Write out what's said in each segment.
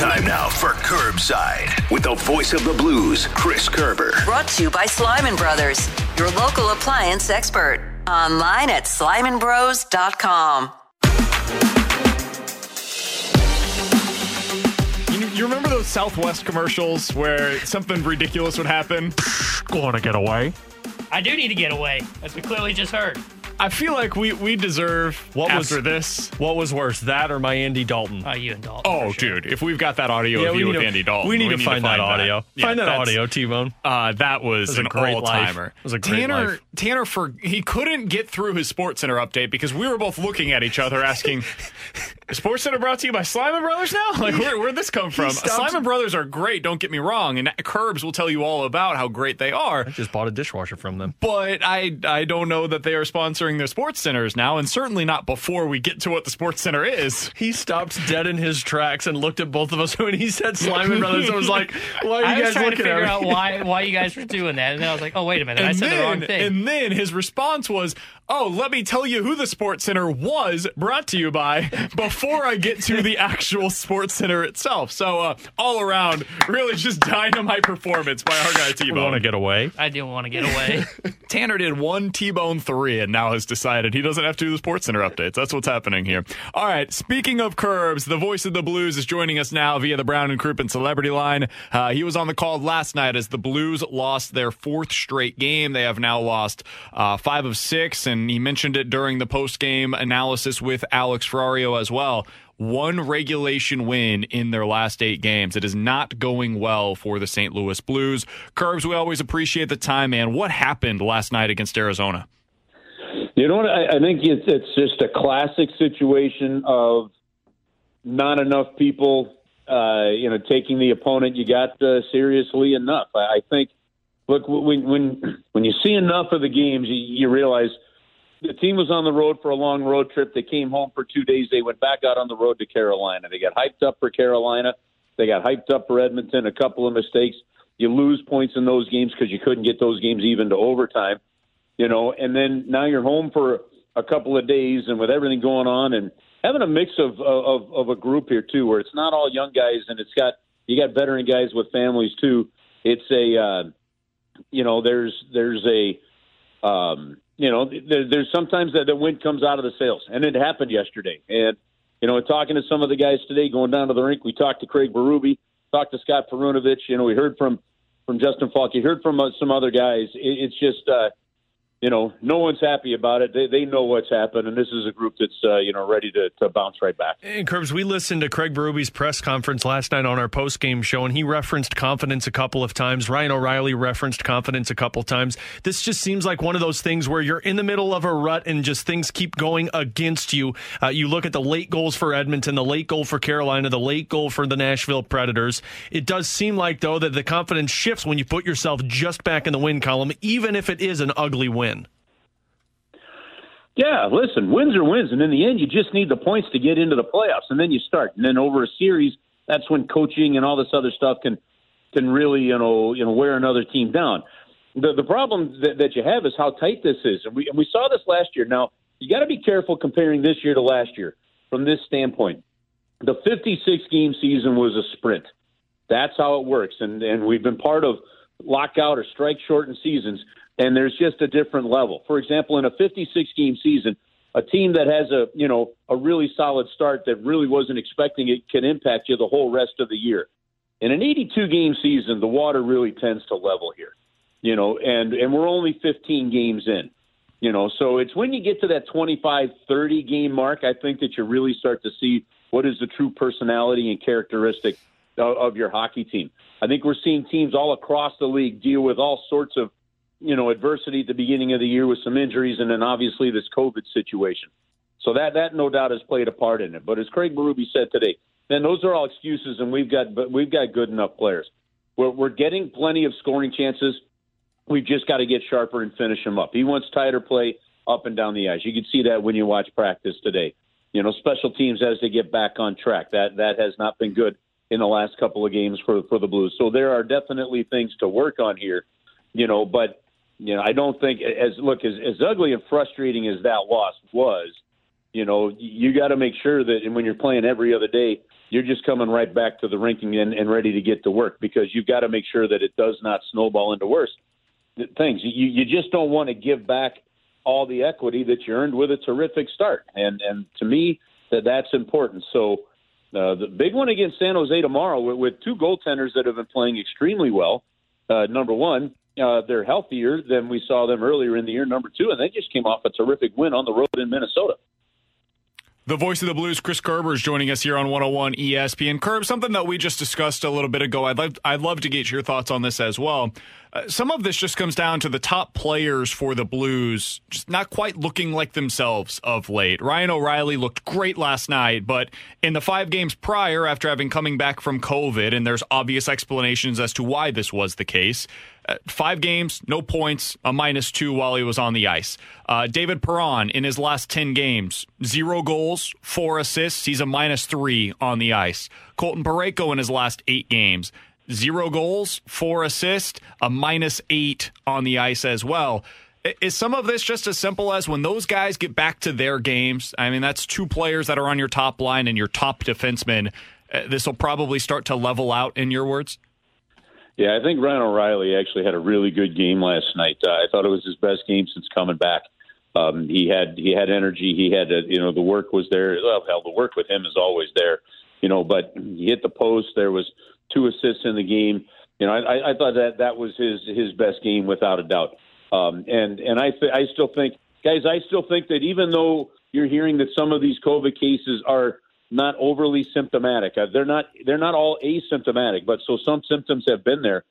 Time now for Curbside with the voice of the blues, Chris Kerber. Brought to you by Slyman Brothers, your local appliance expert. Online at slymanbros.com. You, you remember those Southwest commercials where something ridiculous would happen? Going to get away. I do need to get away, as we clearly just heard. I feel like we we deserve What was- after this. What was worse, that or my Andy Dalton? Oh, you and Dalton. Oh, sure. dude! If we've got that audio yeah, of you with to, Andy Dalton, we need to find that audio. Yeah, find that audio, T-Bone. Uh, that was, was a an great all life. timer. It was a great Tanner, life. Tanner, for he couldn't get through his Sports Center update because we were both looking at each other, asking, "Sports Center brought to you by Slyman Brothers now? Like, where where'd this come from?" stopped- Slyman Brothers are great. Don't get me wrong, and Curbs will tell you all about how great they are. I just bought a dishwasher from them. But I I don't know that they are sponsoring their sports centers now, and certainly not before we get to what the sports center is. He stopped dead in his tracks and looked at both of us when he said Slyman Brothers. I was like, why are you I you was guys trying to figure at out why why you guys were doing that, and then I was like, oh wait a minute, I And said the wrong then, thing. And then his response was, "Oh, let me tell you who the Sports Center was brought to you by before I get to the actual Sports Center itself." So, uh, all around, really just dynamite performance by our guy T Bone. Want to get away? I didn't want to get away. Tanner did one T-Bone three, and now has decided he doesn't have to do the Sports Center updates. That's what's happening here. All right. Speaking of curbs, the voice of the Blues is joining us now via the Brown and Crouppen Celebrity Line. Uh, he was on the call last night as the Blues lost their fourth straight game. They have now lost uh, five of six, and he mentioned it during the post-game analysis with Alex Ferrario as well. One regulation win in their last eight games. It is not going well for the St. Louis Blues. Curbs, we always appreciate the time, man. What happened last night against Arizona? You know what? I, I think it's, it's just a classic situation of not enough people, uh, you know, taking the opponent you got uh, seriously enough. I, I think. Look, when when when you see enough of the games, you, you realize the team was on the road for a long road trip. They came home for two days. They went back out on the road to Carolina. They got hyped up for Carolina. They got hyped up for Edmonton. A couple of mistakes. You lose points in those games because you couldn't get those games even to overtime you know, and then now you're home for a couple of days, and with everything going on, and having a mix of of, of a group here too, where it's not all young guys, and it's got you got veteran guys with families too. It's a, uh, you know, there's there's a, um, you know, there, there's sometimes that the wind comes out of the sails, and it happened yesterday. And you know, talking to some of the guys today, going down to the rink, we talked to Craig Berube, talked to Scott Perunovich. You know, we heard from from Justin Faulk. You heard from uh, some other guys. It, it's just. Uh, you know, no one's happy about it. They they know what's happened, and this is a group that's uh, you know ready to, to bounce right back. And Curbs, we listened to Craig Berube's press conference last night on our post-game show, and he referenced confidence a couple of times. Ryan O'Reilly referenced confidence a couple of times. This just seems like one of those things where you're in the middle of a rut and just things keep going against you. Uh, you look at the late goals for Edmonton, the late goal for Carolina, the late goal for the Nashville Predators. It does seem like, though, that the confidence shifts when you put yourself just back in the win column, even if it is an ugly win. Yeah, listen, wins are wins, and in the end, you just need the points to get into the playoffs, and then you start, and then over a series, that's when coaching and all this other stuff can can really you know you know wear another team down. The the problem that, that you have is how tight this is, and we and we saw this last year. Now you got to be careful comparing this year to last year from this standpoint. The 56 game season was a sprint. That's how it works, and and we've been part of lockout or strike shortened seasons, and there's just a different level. For example, in a 56 game season, a team that has a you know a really solid start that really wasn't expecting it can impact you the whole rest of the year. In an 82 game season, the water really tends to level here, you know, and and we're only 15 games in, you know, so it's when you get to that 25 30 game mark, I think that you really start to see what is the true personality and characteristic of, of your hockey team. I think we're seeing teams all across the league deal with all sorts of you know adversity at the beginning of the year with some injuries, and then obviously this COVID situation. So that that no doubt has played a part in it. But as Craig Berube said today, then those are all excuses, and we've got but we've got good enough players. We're we're getting plenty of scoring chances. We've just got to get sharper and finish them up. He wants tighter play up and down the ice. You can see that when you watch practice today. You know, special teams as they get back on track. That that has not been good in the last couple of games for for the Blues. So there are definitely things to work on here. You know, but you know, I don't think as look as as ugly and frustrating as that loss was. You know, you got to make sure that and when you're playing every other day, you're just coming right back to the rinking and, and ready to get to work because you've got to make sure that it does not snowball into worse things. You you just don't want to give back all the equity that you earned with a terrific start, and and to me that that's important. So. Uh, the big one against San Jose tomorrow with, with two goaltenders that have been playing extremely well. Uh, number one, uh, they're healthier than we saw them earlier in the year. Number two, and they just came off a terrific win on the road in Minnesota. The voice of the Blues, Chris Kerber, is joining us here on 101 ESPN. Kerb, something that we just discussed a little bit ago. I'd love, I'd love to get your thoughts on this as well. Uh, some of this just comes down to the top players for the Blues just not quite looking like themselves of late. Ryan O'Reilly looked great last night, but in the five games prior, after having coming back from COVID, and there's obvious explanations as to why this was the case, five games, no points, a minus two while he was on the ice. Uh, David Perron in his last 10 games, zero goals, four assists. He's a minus three on the ice. Colton Parayko in his last eight games, zero goals, four assists, a minus eight on the ice as well. Is some of this just as simple as when those guys get back to their games? I mean, that's two players that are on your top line and your top defenseman. Uh, this will probably start to level out, in your words? Yeah, I think Ryan O'Reilly actually had a really good game last night. Uh, I thought it was his best game since coming back. Um, he had he had energy. He had a, you know the work was there. Well, hell, the work with him is always there. You know, but he hit the post. There was two assists in the game. You know, I, I thought that that was his his best game without a doubt. Um, and and I th- I still think, guys, I still think that even though you're hearing that some of these COVID cases are not overly symptomatic. Uh, they're not they're not all asymptomatic, but so some symptoms have been there.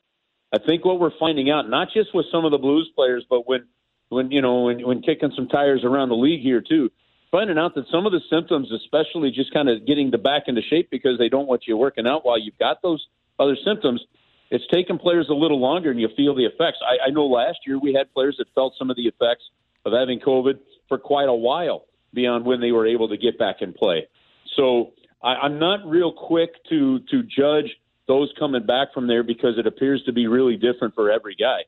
I think what we're finding out, not just with some of the Blues players, but when when you know when when kicking some tires around the league here too, finding out that some of the symptoms, especially just kind of getting the back into shape because they don't want you working out while you've got those other symptoms. It's taken players a little longer, and you feel the effects. I, I know last year we had players that felt some of the effects of having COVID for quite a while beyond when they were able to get back and play. So I, I'm not real quick to to judge those coming back from there because it appears to be really different for every guy.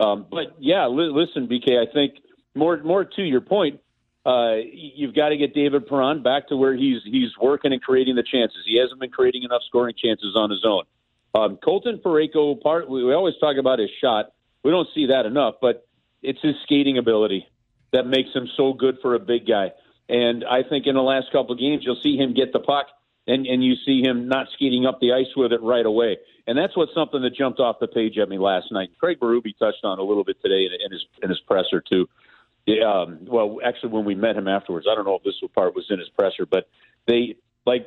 Um, but yeah, li- listen, BK, I think more more to your point, uh, you've got to get David Perron back to where he's he's working and creating the chances. He hasn't been creating enough scoring chances on his own. Um, Colton Parayko, part we always talk about his shot. We don't see that enough, but it's his skating ability that makes him so good for a big guy. And I think in the last couple of games, you'll see him get the puck and, and you see him not skating up the ice with it right away. And that's what something that jumped off the page at me last night. Craig Berube touched on a little bit today in, in his in his presser too. Yeah, um, well, actually, when we met him afterwards, I don't know if this part was in his presser, but they like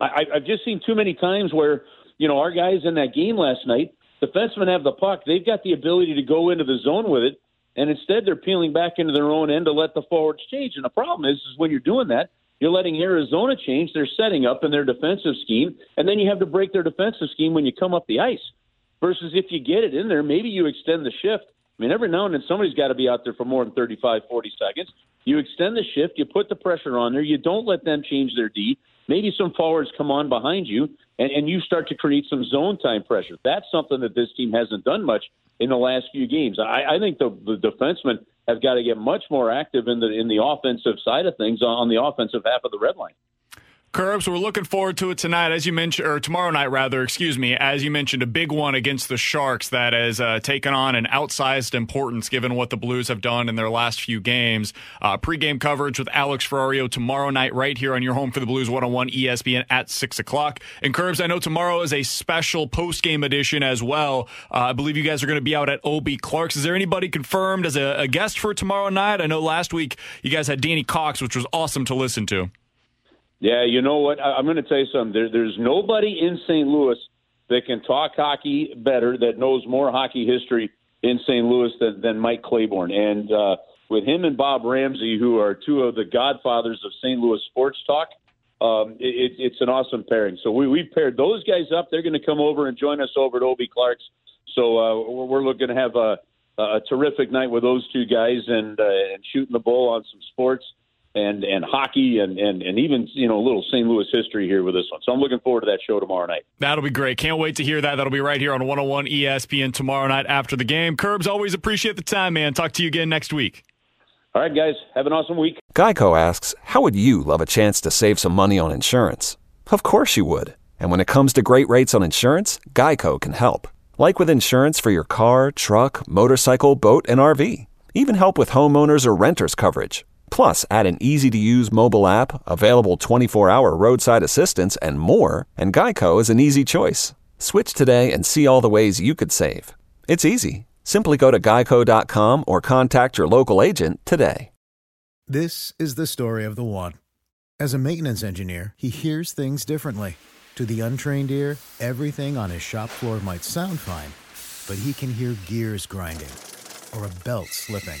I, I've just seen too many times where you know our guys in that game last night, the defensemen have the puck, they've got the ability to go into the zone with it, and instead they're peeling back into their own end to let the forwards change. And the problem is, is when you're doing that, you're letting Arizona change their setting up in their defensive scheme, and then you have to break their defensive scheme when you come up the ice. Versus if you get it in there, maybe you extend the shift. I mean, every now and then somebody's got to be out there for more than 35, 40 seconds. You extend the shift, you put the pressure on there, you don't let them change their D. Maybe some forwards come on behind you, and, and you start to create some zone time pressure. That's something that this team hasn't done much in the last few games. I, I think the, the defensemen have got to get much more active in the in the offensive side of things on the offensive half of the red line. Curbs, we're looking forward to it tonight, as you mentioned, or tomorrow night, rather, excuse me. As you mentioned, a big one against the Sharks that has uh, taken on an outsized importance given what the Blues have done in their last few games. Uh, pre-game coverage with Alex Ferrario tomorrow night, right here on your home for the Blues 101 ESPN at 6 o'clock. And Curbs, I know tomorrow is a special post-game edition as well. Uh, I believe you guys are going to be out at OB Clark's. Is there anybody confirmed as a, a guest for tomorrow night? I know last week you guys had Danny Cox, which was awesome to listen to. Yeah, you know what? I, I'm going to tell you something. There, there's nobody in St. Louis that can talk hockey better, that knows more hockey history in St. Louis than, than Mike Claiborne. And uh, with him and Bob Ramsey, who are two of the godfathers of St. Louis sports talk, um, it, it's an awesome pairing. So we, we've paired those guys up. They're going to come over and join us over at OB Clark's. So uh, we're, we're looking to have a, a terrific night with those two guys and, uh, and shooting the bull on some sports and and hockey and, and and even you know a little St. Louis history here with this one. So I'm looking forward to that show tomorrow night. That'll be great. Can't wait to hear that. That'll be right here on 101 ESPN tomorrow night after the game. Curbs, always appreciate the time, man. Talk to you again next week. All right, guys. Have an awesome week. Geico asks, How would you love a chance to save some money on insurance? Of course you would. And when it comes to great rates on insurance, Geico can help. Like with insurance for your car, truck, motorcycle, boat, and RV. Even help with homeowners or renters coverage. Plus, add an easy to use mobile app, available 24 hour roadside assistance, and more, and Geico is an easy choice. Switch today and see all the ways you could save. It's easy. Simply go to geico.com or contact your local agent today. This is the story of the one. As a maintenance engineer, he hears things differently. To the untrained ear, everything on his shop floor might sound fine, but he can hear gears grinding or a belt slipping.